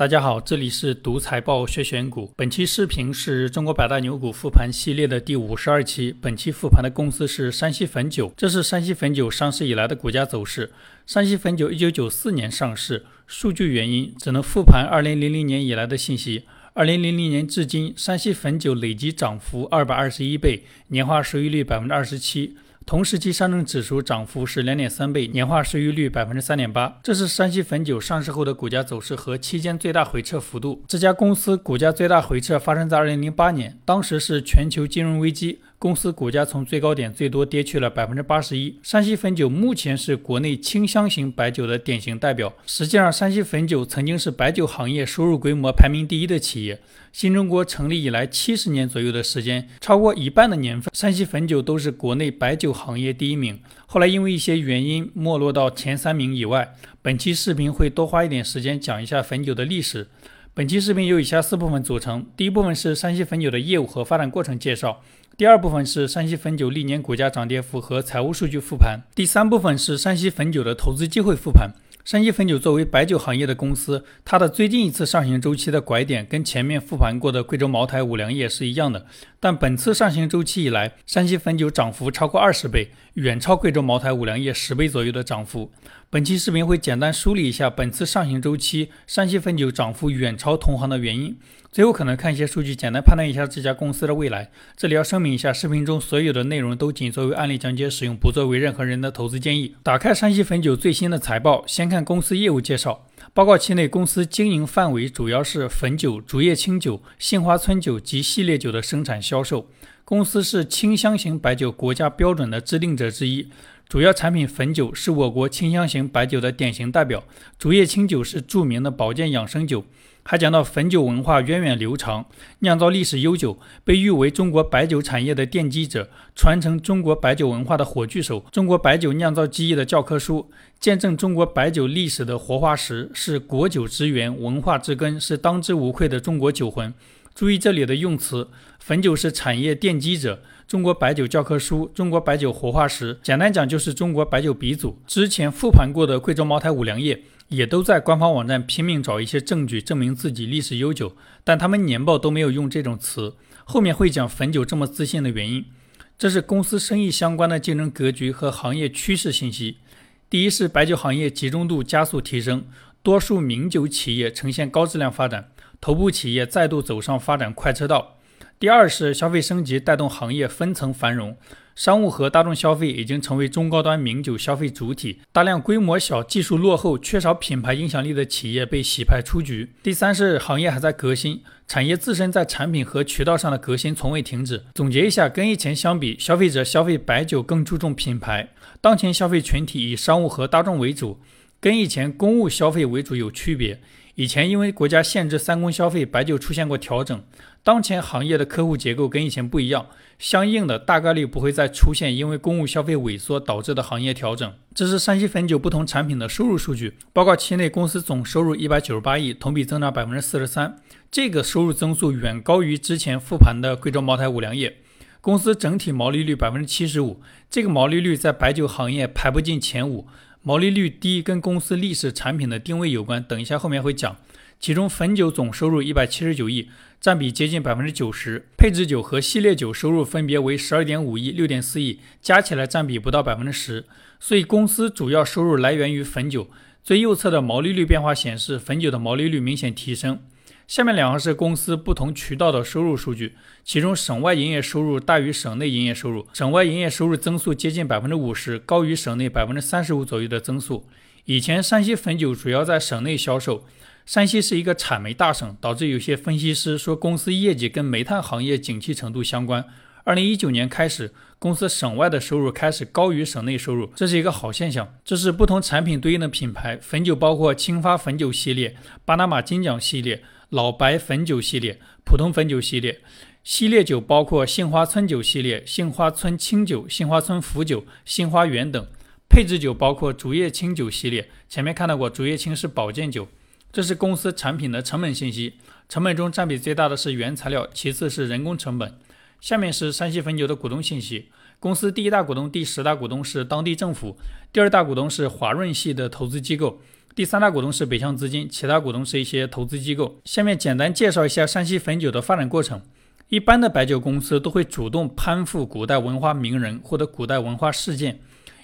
大家好，这里是独财报学选股。本期视频是中国百大牛股复盘系列的第五十二期。本期复盘的公司是山西汾酒，这是山西汾酒上市以来的股价走势。山西汾酒一九九四年上市，数据原因只能复盘二零零零年以来的信息。二零零零年至今，山西汾酒累计涨幅二百二十一倍，年化收益率百分之二十七。同时期上证指数涨幅是两点三倍，年化收益率百分之三点八。这是山西汾酒上市后的股价走势和期间最大回撤幅度。这家公司股价最大回撤发生在二零零八年，当时是全球金融危机。公司股价从最高点最多跌去了百分之八十一。山西汾酒目前是国内清香型白酒的典型代表。实际上，山西汾酒曾经是白酒行业收入规模排名第一的企业。新中国成立以来七十年左右的时间，超过一半的年份，山西汾酒都是国内白酒行业第一名。后来因为一些原因没落到前三名以外。本期视频会多花一点时间讲一下汾酒的历史。本期视频由以下四部分组成：第一部分是山西汾酒的业务和发展过程介绍。第二部分是山西汾酒历年股价涨跌幅和财务数据复盘。第三部分是山西汾酒的投资机会复盘。山西汾酒作为白酒行业的公司，它的最近一次上行周期的拐点跟前面复盘过的贵州茅台、五粮液是一样的。但本次上行周期以来，山西汾酒涨幅超过二十倍，远超贵州茅台、五粮液十倍左右的涨幅。本期视频会简单梳理一下本次上行周期山西汾酒涨幅远超同行的原因。最后可能看一些数据，简单判断一下这家公司的未来。这里要声明一下，视频中所有的内容都仅作为案例讲解使用，不作为任何人的投资建议。打开山西汾酒最新的财报，先看公司业务介绍。报告期内，公司经营范围主要是汾酒、竹叶青酒、杏花村酒及系列酒的生产销售。公司是清香型白酒国家标准的制定者之一。主要产品汾酒是我国清香型白酒的典型代表，竹叶青酒是著名的保健养生酒。还讲到汾酒文化源远流长，酿造历史悠久，被誉为中国白酒产业的奠基者，传承中国白酒文化的火炬手，中国白酒酿造技艺的教科书，见证中国白酒历史的活化石，是国酒之源，文化之根，是当之无愧的中国酒魂。注意这里的用词，汾酒是产业奠基者。中国白酒教科书，中国白酒活化石，简单讲就是中国白酒鼻祖。之前复盘过的贵州茅台、五粮液，也都在官方网站拼命找一些证据证明自己历史悠久，但他们年报都没有用这种词。后面会讲汾酒这么自信的原因。这是公司生意相关的竞争格局和行业趋势信息。第一是白酒行业集中度加速提升，多数名酒企业呈现高质量发展，头部企业再度走上发展快车道。第二是消费升级带动行业分层繁荣，商务和大众消费已经成为中高端名酒消费主体，大量规模小、技术落后、缺少品牌影响力的企业被洗牌出局。第三是行业还在革新，产业自身在产品和渠道上的革新从未停止。总结一下，跟以前相比，消费者消费白酒更注重品牌，当前消费群体以商务和大众为主，跟以前公务消费为主有区别。以前因为国家限制三公消费，白酒出现过调整。当前行业的客户结构跟以前不一样，相应的大概率不会再出现因为公务消费萎缩导致的行业调整。这是山西汾酒不同产品的收入数据。报告期内，公司总收入一百九十八亿，同比增长百分之四十三，这个收入增速远高于之前复盘的贵州茅台、五粮液。公司整体毛利率百分之七十五，这个毛利率在白酒行业排不进前五。毛利率低跟公司历史产品的定位有关，等一下后面会讲。其中汾酒总收入一百七十九亿，占比接近百分之九十；配置酒和系列酒收入分别为十二点五亿、六点四亿，加起来占比不到百分之十。所以公司主要收入来源于汾酒。最右侧的毛利率变化显示，汾酒的毛利率明显提升。下面两行是公司不同渠道的收入数据，其中省外营业收入大于省内营业收入，省外营业收入增速接近百分之五十，高于省内百分之三十五左右的增速。以前山西汾酒主要在省内销售。山西是一个产煤大省，导致有些分析师说公司业绩跟煤炭行业景气程度相关。二零一九年开始，公司省外的收入开始高于省内收入，这是一个好现象。这是不同产品对应的品牌，汾酒包括青发汾酒系列、巴拿马金奖系列、老白汾酒系列、普通汾酒系列；系列酒包括杏花村酒系列、杏花村清酒、杏花村福酒、杏花园等；配置酒包括竹叶青酒系列，前面看到过，竹叶青是保健酒。这是公司产品的成本信息，成本中占比最大的是原材料，其次是人工成本。下面是山西汾酒的股东信息，公司第一大股东、第十大股东是当地政府，第二大股东是华润系的投资机构，第三大股东是北向资金，其他股东是一些投资机构。下面简单介绍一下山西汾酒的发展过程。一般的白酒公司都会主动攀附古代文化名人或者古代文化事件，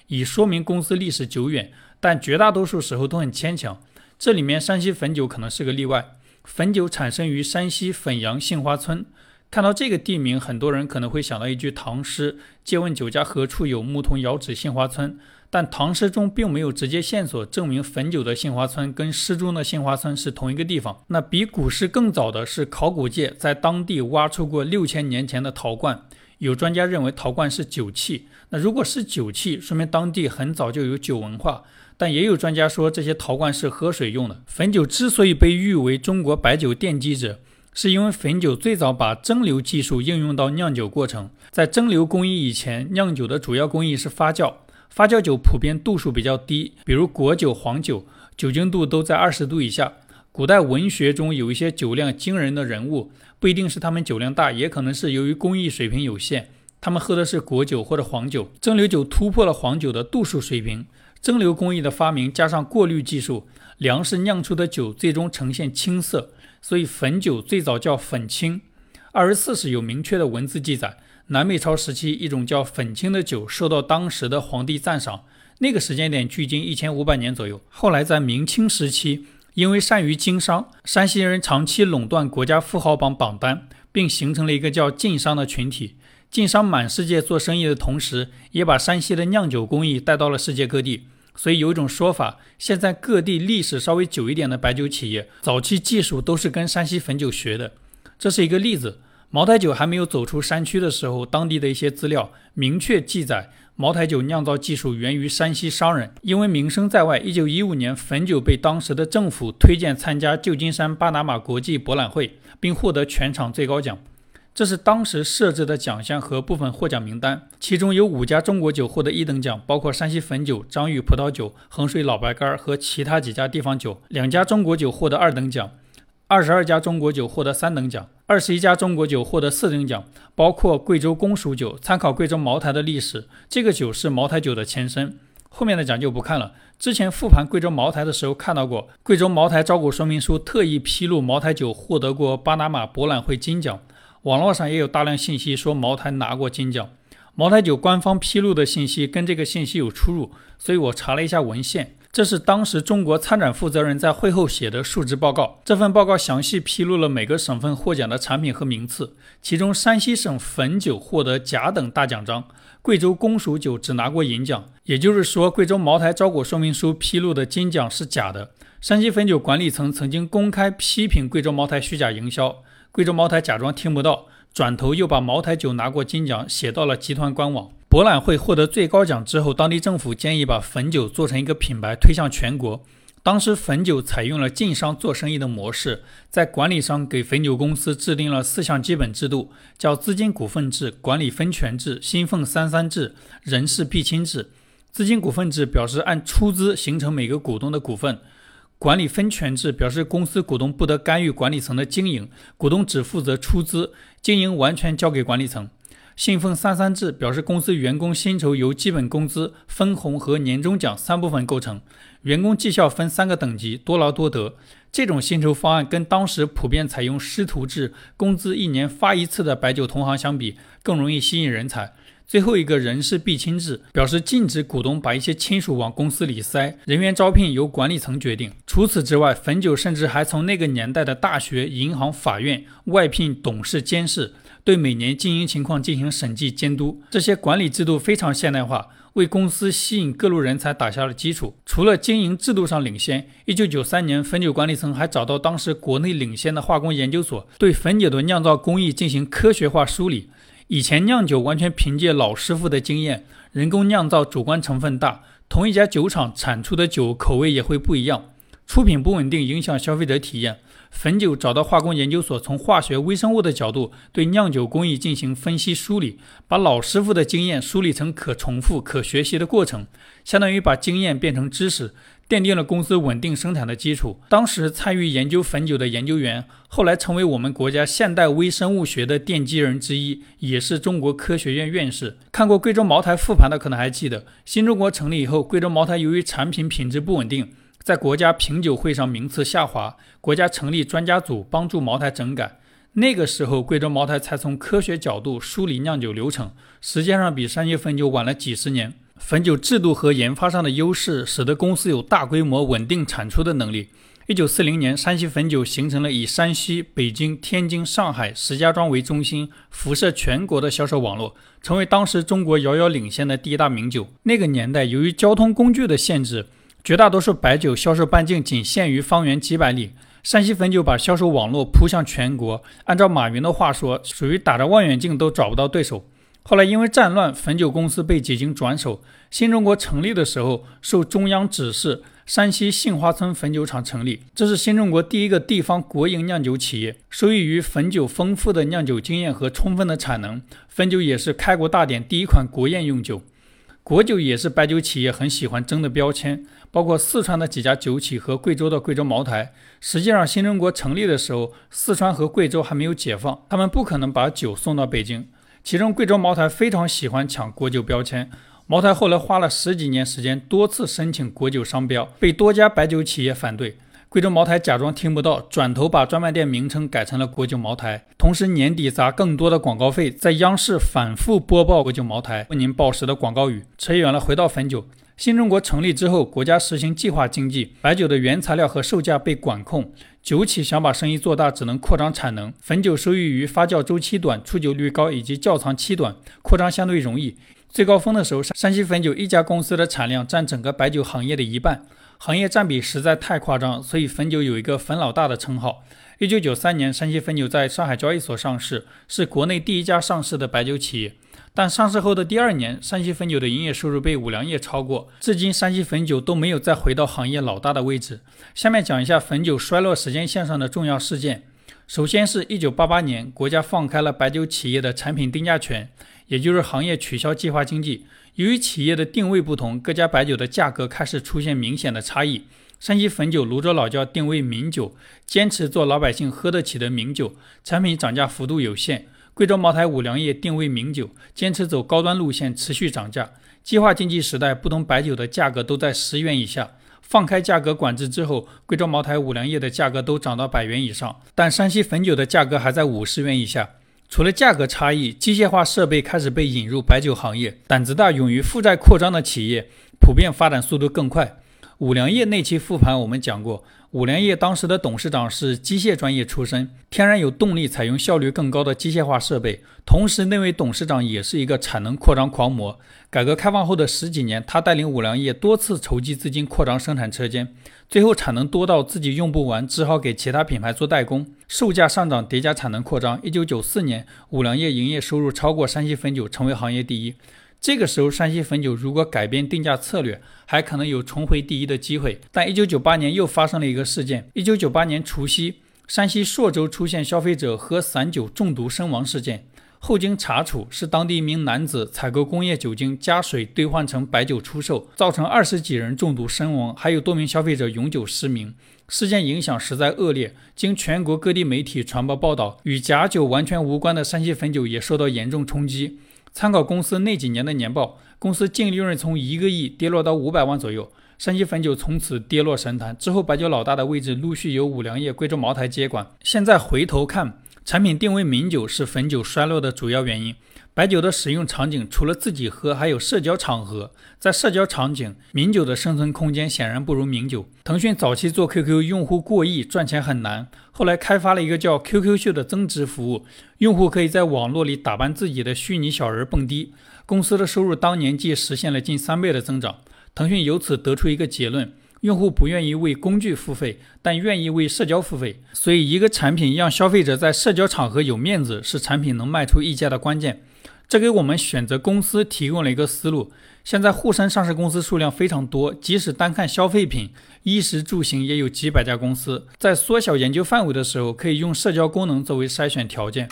以说明公司历史久远，但绝大多数时候都很牵强。这里面山西汾酒可能是个例外。汾酒产生于山西汾阳杏花村。看到这个地名，很多人可能会想到一句唐诗：“借问酒家何处有，牧童遥指杏花村。”但唐诗中并没有直接线索证明汾酒的杏花村跟诗中的杏花村是同一个地方。那比古诗更早的是考古界在当地挖出过六千年前的陶罐，有专家认为陶罐是酒器。那如果是酒器，说明当地很早就有酒文化。但也有专家说这些陶罐是喝水用的。汾酒之所以被誉为中国白酒奠基者，是因为汾酒最早把蒸馏技术应用到酿酒过程。在蒸馏工艺以前，酿酒的主要工艺是发酵。发酵酒普遍度数比较低，比如果酒、黄酒，酒精度都在二十度以下。古代文学中有一些酒量惊人的人物，不一定是他们酒量大，也可能是由于工艺水平有限，他们喝的是果酒或者黄酒。蒸馏酒突破了黄酒的度数水平，蒸馏工艺的发明加上过滤技术，粮食酿出的酒最终呈现青色，所以汾酒最早叫汾青。二十四史有明确的文字记载。南北朝时期，一种叫汾青的酒受到当时的皇帝赞赏。那个时间点距今一千五百年左右。后来在明清时期，因为善于经商，山西人长期垄断国家富豪榜榜单，并形成了一个叫晋商的群体。晋商满世界做生意的同时，也把山西的酿酒工艺带到了世界各地。所以有一种说法，现在各地历史稍微久一点的白酒企业，早期技术都是跟山西汾酒学的。这是一个例子。茅台酒还没有走出山区的时候，当地的一些资料明确记载，茅台酒酿造技术源于山西商人。因为名声在外，一九一五年，汾酒被当时的政府推荐参加旧金山巴拿马国际博览会，并获得全场最高奖。这是当时设置的奖项和部分获奖名单，其中有五家中国酒获得一等奖，包括山西汾酒、张裕葡萄酒、衡水老白干和其他几家地方酒。两家中国酒获得二等奖。二十二家中国酒获得三等奖，二十一家中国酒获得四等奖，包括贵州公署酒。参考贵州茅台的历史，这个酒是茅台酒的前身。后面的讲就不看了。之前复盘贵州茅台的时候看到过，贵州茅台招股说明书特意披露茅台酒获得过巴拿马博览会金奖。网络上也有大量信息说茅台拿过金奖，茅台酒官方披露的信息跟这个信息有出入，所以我查了一下文献。这是当时中国参展负责人在会后写的述职报告。这份报告详细披露了每个省份获奖的产品和名次，其中山西省汾酒获得甲等大奖章，贵州公署酒只拿过银奖。也就是说，贵州茅台招股说明书披露的金奖是假的。山西汾酒管理层曾经公开批评贵州茅台虚假营销，贵州茅台假装听不到，转头又把茅台酒拿过金奖写到了集团官网。博览会获得最高奖之后，当地政府建议把汾酒做成一个品牌，推向全国。当时汾酒采用了晋商做生意的模式，在管理上给汾酒公司制定了四项基本制度，叫资金股份制、管理分权制、薪俸三三制、人事必亲制。资金股份制表示按出资形成每个股东的股份，管理分权制表示公司股东不得干预管理层的经营，股东只负责出资，经营完全交给管理层。信奉三三制，表示公司员工薪酬由基本工资、分红和年终奖三部分构成，员工绩效分三个等级，多劳多得。这种薪酬方案跟当时普遍采用师徒制、工资一年发一次的白酒同行相比，更容易吸引人才。最后一个人事必亲制，表示禁止股东把一些亲属往公司里塞，人员招聘由管理层决定。除此之外，汾酒甚至还从那个年代的大学、银行、法院外聘董事监事。对每年经营情况进行审计监督，这些管理制度非常现代化，为公司吸引各路人才打下了基础。除了经营制度上领先，一九九三年，汾酒管理层还找到当时国内领先的化工研究所，对汾酒的酿造工艺进行科学化梳理。以前酿酒完全凭借老师傅的经验，人工酿造主观成分大，同一家酒厂产出的酒口味也会不一样，出品不稳定，影响消费者体验。汾酒找到化工研究所，从化学微生物的角度对酿酒工艺进行分析梳理，把老师傅的经验梳理成可重复、可学习的过程，相当于把经验变成知识，奠定了公司稳定生产的基础。当时参与研究汾酒的研究员，后来成为我们国家现代微生物学的奠基人之一，也是中国科学院院士。看过贵州茅台复盘的可能还记得，新中国成立以后，贵州茅台由于产品品质不稳定。在国家品酒会上名次下滑，国家成立专家组帮助茅台整改。那个时候，贵州茅台才从科学角度梳理酿酒流程，实际上比山西汾酒晚了几十年。汾酒制度和研发上的优势，使得公司有大规模稳定产出的能力。一九四零年，山西汾酒形成了以山西、北京、天津、上海、石家庄为中心，辐射全国的销售网络，成为当时中国遥遥领先的第一大名酒。那个年代，由于交通工具的限制，绝大多数白酒销售半径仅限于方圆几百里。山西汾酒把销售网络铺向全国，按照马云的话说，属于打着望远镜都找不到对手。后来因为战乱，汾酒公司被几经转手。新中国成立的时候，受中央指示，山西杏花村汾酒厂成立，这是新中国第一个地方国营酿酒企业。受益于汾酒丰富的酿酒经验和充分的产能，汾酒也是开国大典第一款国宴用酒。国酒也是白酒企业很喜欢争的标签，包括四川的几家酒企和贵州的贵州茅台。实际上，新中国成立的时候，四川和贵州还没有解放，他们不可能把酒送到北京。其中，贵州茅台非常喜欢抢国酒标签。茅台后来花了十几年时间，多次申请国酒商标，被多家白酒企业反对。贵州茅台假装听不到，转头把专卖店名称改成了国酒茅台，同时年底砸更多的广告费，在央视反复播报国酒茅台，为您报时的广告语。扯远了，回到汾酒。新中国成立之后，国家实行计划经济，白酒的原材料和售价被管控，酒企想把生意做大，只能扩张产能。汾酒受益于发酵周期短、出酒率高以及窖藏期短，扩张相对容易。最高峰的时候，山西汾酒一家公司的产量占整个白酒行业的一半。行业占比实在太夸张，所以汾酒有一个“汾老大”的称号。一九九三年，山西汾酒在上海交易所上市，是国内第一家上市的白酒企业。但上市后的第二年，山西汾酒的营业收入被五粮液超过，至今山西汾酒都没有再回到行业老大的位置。下面讲一下汾酒衰落时间线上的重要事件。首先是一九八八年，国家放开了白酒企业的产品定价权，也就是行业取消计划经济。由于企业的定位不同，各家白酒的价格开始出现明显的差异。山西汾酒、泸州老窖定位名酒，坚持做老百姓喝得起的名酒，产品涨价幅度有限。贵州茅台、五粮液定位名酒，坚持走高端路线，持续涨价。计划经济时代，不同白酒的价格都在十元以下。放开价格管制之后，贵州茅台、五粮液的价格都涨到百元以上，但山西汾酒的价格还在五十元以下。除了价格差异，机械化设备开始被引入白酒行业。胆子大、勇于负债扩张的企业，普遍发展速度更快。五粮液那期复盘我们讲过，五粮液当时的董事长是机械专业出身，天然有动力采用效率更高的机械化设备。同时，那位董事长也是一个产能扩张狂魔。改革开放后的十几年，他带领五粮液多次筹集资金扩张生产车间。最后产能多到自己用不完，只好给其他品牌做代工，售价上涨叠加产能扩张。一九九四年，五粮液营业收入超过山西汾酒，成为行业第一。这个时候，山西汾酒如果改变定价策略，还可能有重回第一的机会。但一九九八年又发生了一个事件：一九九八年除夕，山西朔州出现消费者喝散酒中毒身亡事件。后经查处，是当地一名男子采购工业酒精加水兑换成白酒出售，造成二十几人中毒身亡，还有多名消费者永久失明。事件影响实在恶劣，经全国各地媒体传播报道，与假酒完全无关的山西汾酒也受到严重冲击。参考公司那几年的年报，公司净利润从一个亿跌落到五百万左右，山西汾酒从此跌落神坛。之后，白酒老大的位置陆续由五粮液、贵州茅台接管。现在回头看。产品定位名酒是汾酒衰落的主要原因。白酒的使用场景除了自己喝，还有社交场合。在社交场景，名酒的生存空间显然不如名酒。腾讯早期做 QQ，用户过亿，赚钱很难。后来开发了一个叫 QQ 秀的增值服务，用户可以在网络里打扮自己的虚拟小人蹦迪。公司的收入当年即实现了近三倍的增长。腾讯由此得出一个结论。用户不愿意为工具付费，但愿意为社交付费。所以，一个产品让消费者在社交场合有面子，是产品能卖出溢价的关键。这给我们选择公司提供了一个思路。现在沪深上市公司数量非常多，即使单看消费品，衣食住行也有几百家公司。在缩小研究范围的时候，可以用社交功能作为筛选条件。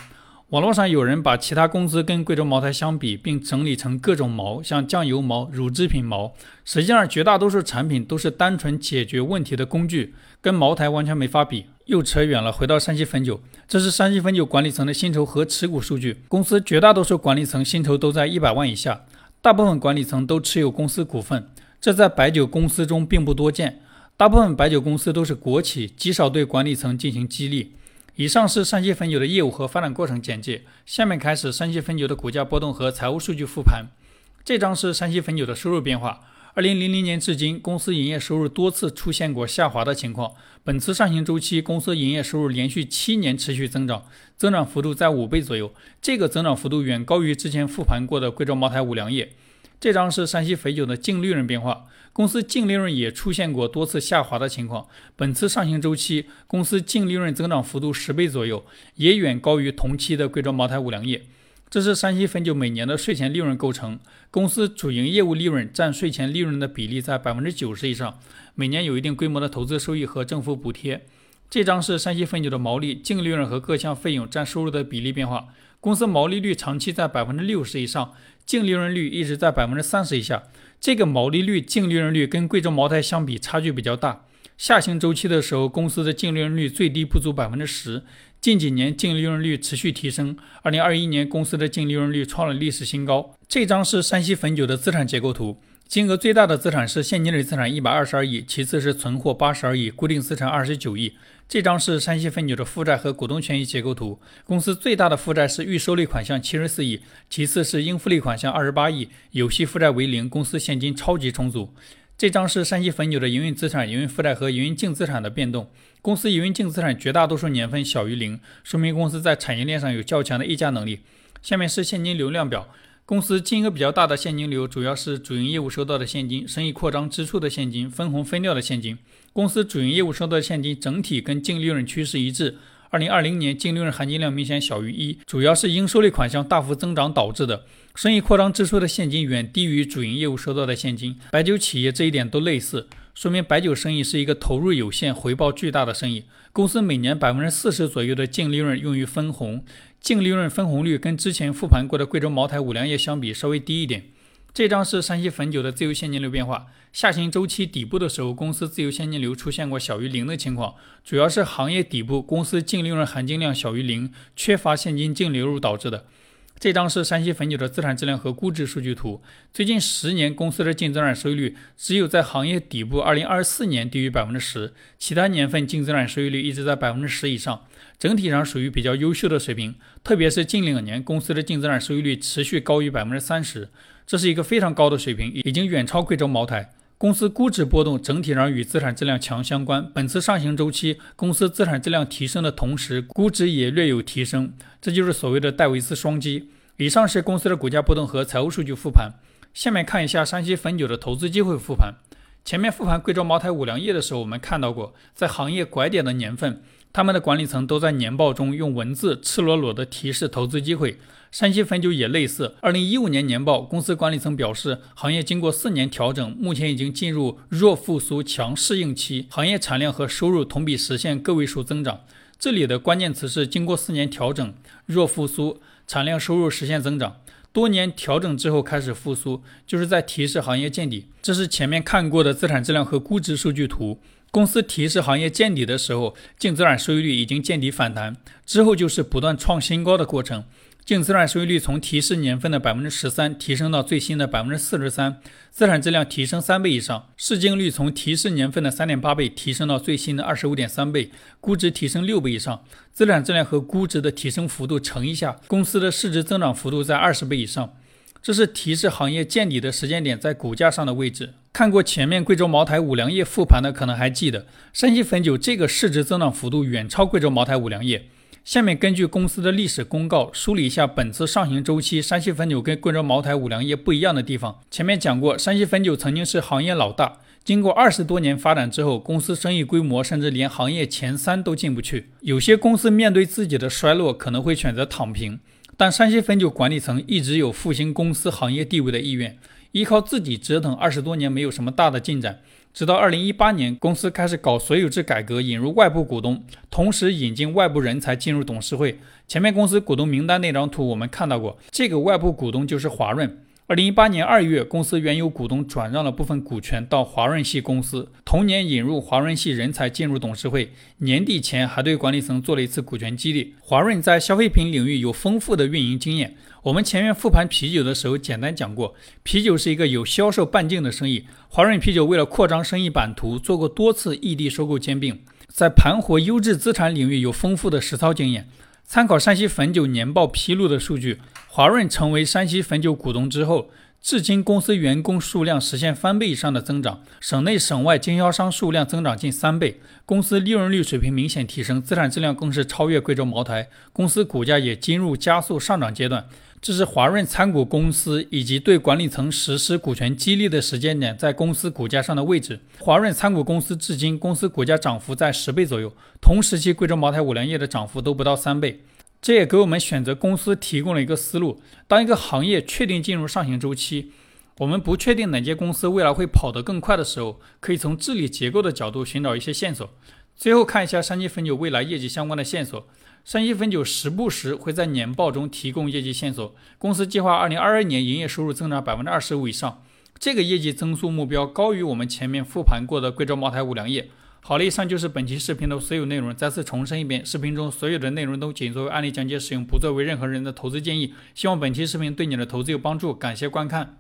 网络上有人把其他公司跟贵州茅台相比，并整理成各种毛，像酱油毛、乳制品毛。实际上，绝大多数产品都是单纯解决问题的工具，跟茅台完全没法比。又扯远了，回到山西汾酒，这是山西汾酒管理层的薪酬和持股数据。公司绝大多数管理层薪酬都在一百万以下，大部分管理层都持有公司股份，这在白酒公司中并不多见。大部分白酒公司都是国企，极少对管理层进行激励。以上是山西汾酒的业务和发展过程简介。下面开始山西汾酒的股价波动和财务数据复盘。这张是山西汾酒的收入变化。二零零零年至今，公司营业收入多次出现过下滑的情况。本次上行周期，公司营业收入连续七年持续增长，增长幅度在五倍左右。这个增长幅度远高于之前复盘过的贵州茅台、五粮液。这张是山西汾酒的净利润变化，公司净利润也出现过多次下滑的情况。本次上行周期，公司净利润增长幅度十倍左右，也远高于同期的贵州茅台、五粮液。这是山西汾酒每年的税前利润构成，公司主营业务利润占税前利润的比例在百分之九十以上，每年有一定规模的投资收益和政府补贴。这张是山西汾酒的毛利、净利润和各项费用占收入的比例变化。公司毛利率长期在百分之六十以上，净利润率一直在百分之三十以下。这个毛利率、净利润率跟贵州茅台相比差距比较大。下行周期的时候，公司的净利润率最低不足百分之十。近几年净利润率持续提升，二零二一年公司的净利润率创了历史新高。这张是山西汾酒的资产结构图。金额最大的资产是现金类资产一百二十二亿，其次是存货八十二亿，固定资产二十九亿。这张是山西汾酒的负债和股东权益结构图。公司最大的负债是预收类款项七十四亿，其次是应付类款项二十八亿，有息负债为零，公司现金超级充足。这张是山西汾酒的营运资产、营运负债和营运净资产的变动。公司营运净资产绝大多数年份小于零，说明公司在产业链上有较强的溢价能力。下面是现金流量表。公司金额比较大的现金流主要是主营业务收到的现金、生意扩张支出的现金、分红分掉的现金。公司主营业务收到的现金整体跟净利润趋势一致。二零二零年净利润含金量明显小于一，主要是应收类款项大幅增长导致的。生意扩张支出的现金远低于主营业务收到的现金。白酒企业这一点都类似，说明白酒生意是一个投入有限、回报巨大的生意。公司每年百分之四十左右的净利润用于分红。净利润分红率跟之前复盘过的贵州茅台、五粮液相比稍微低一点。这张是山西汾酒的自由现金流变化。下行周期底部的时候，公司自由现金流出现过小于零的情况，主要是行业底部公司净利润含金量小于零，缺乏现金净流入导致的。这张是山西汾酒的资产质量和估值数据图。最近十年，公司的净资产收益率只有在行业底部2024年低于百分之十，其他年份净资产收益率一直在百分之十以上，整体上属于比较优秀的水平。特别是近两年，公司的净资产收益率持续高于百分之三十，这是一个非常高的水平，已经远超贵州茅台。公司估值波动整体上与资产质量强相关。本次上行周期，公司资产质量提升的同时，估值也略有提升，这就是所谓的戴维斯双击。以上是公司的股价波动和财务数据复盘。下面看一下山西汾酒的投资机会复盘。前面复盘贵州茅台、五粮液的时候，我们看到过，在行业拐点的年份，他们的管理层都在年报中用文字赤裸裸地提示投资机会。山西汾酒也类似。二零一五年年报，公司管理层表示，行业经过四年调整，目前已经进入弱复苏强适应期，行业产量和收入同比实现个位数增长。这里的关键词是经过四年调整、弱复苏、产量收入实现增长。多年调整之后开始复苏，就是在提示行业见底。这是前面看过的资产质量和估值数据图。公司提示行业见底的时候，净资产收益率已经见底反弹，之后就是不断创新高的过程。净资产收益率从提示年份的百分之十三提升到最新的百分之四十三，资产质量提升三倍以上，市净率从提示年份的三点八倍提升到最新的二十五点三倍，估值提升六倍以上，资产质量和估值的提升幅度乘一下，公司的市值增长幅度在二十倍以上。这是提示行业见底的时间点在股价上的位置。看过前面贵州茅台、五粮液复盘的可能还记得，山西汾酒这个市值增长幅度远超贵州茅台、五粮液。下面根据公司的历史公告梳理一下本次上行周期山西汾酒跟贵州茅台、五粮液不一样的地方。前面讲过，山西汾酒曾经是行业老大，经过二十多年发展之后，公司生意规模甚至连行业前三都进不去。有些公司面对自己的衰落，可能会选择躺平，但山西汾酒管理层一直有复兴公司行业地位的意愿，依靠自己折腾二十多年没有什么大的进展。直到二零一八年，公司开始搞所有制改革，引入外部股东，同时引进外部人才进入董事会。前面公司股东名单那张图我们看到过，这个外部股东就是华润。二零一八年二月，公司原有股东转让了部分股权到华润系公司，同年引入华润系人才进入董事会，年底前还对管理层做了一次股权激励。华润在消费品领域有丰富的运营经验。我们前面复盘啤酒的时候简单讲过，啤酒是一个有销售半径的生意。华润啤酒为了扩张生意版图，做过多次异地收购兼并，在盘活优质资产领域有丰富的实操经验。参考山西汾酒年报披露的数据，华润成为山西汾酒股东之后，至今公司员工数量实现翻倍以上的增长，省内省外经销商数量增长近三倍，公司利润率水平明显提升，资产质量更是超越贵州茅台，公司股价也进入加速上涨阶段。这是华润参股公司以及对管理层实施股权激励的时间点在公司股价上的位置。华润参股公司至今公司股价涨幅在十倍左右，同时期贵州茅台、五粮液的涨幅都不到三倍。这也给我们选择公司提供了一个思路：当一个行业确定进入上行周期，我们不确定哪些公司未来会跑得更快的时候，可以从治理结构的角度寻找一些线索。最后看一下山西汾酒未来业绩相关的线索。山西汾酒时不时会在年报中提供业绩线索。公司计划二零二二年营业收入增长百分之二十五以上，这个业绩增速目标高于我们前面复盘过的贵州茅台、五粮液。好了，以上就是本期视频的所有内容。再次重申一遍，视频中所有的内容都仅作为案例讲解使用，不作为任何人的投资建议。希望本期视频对你的投资有帮助，感谢观看。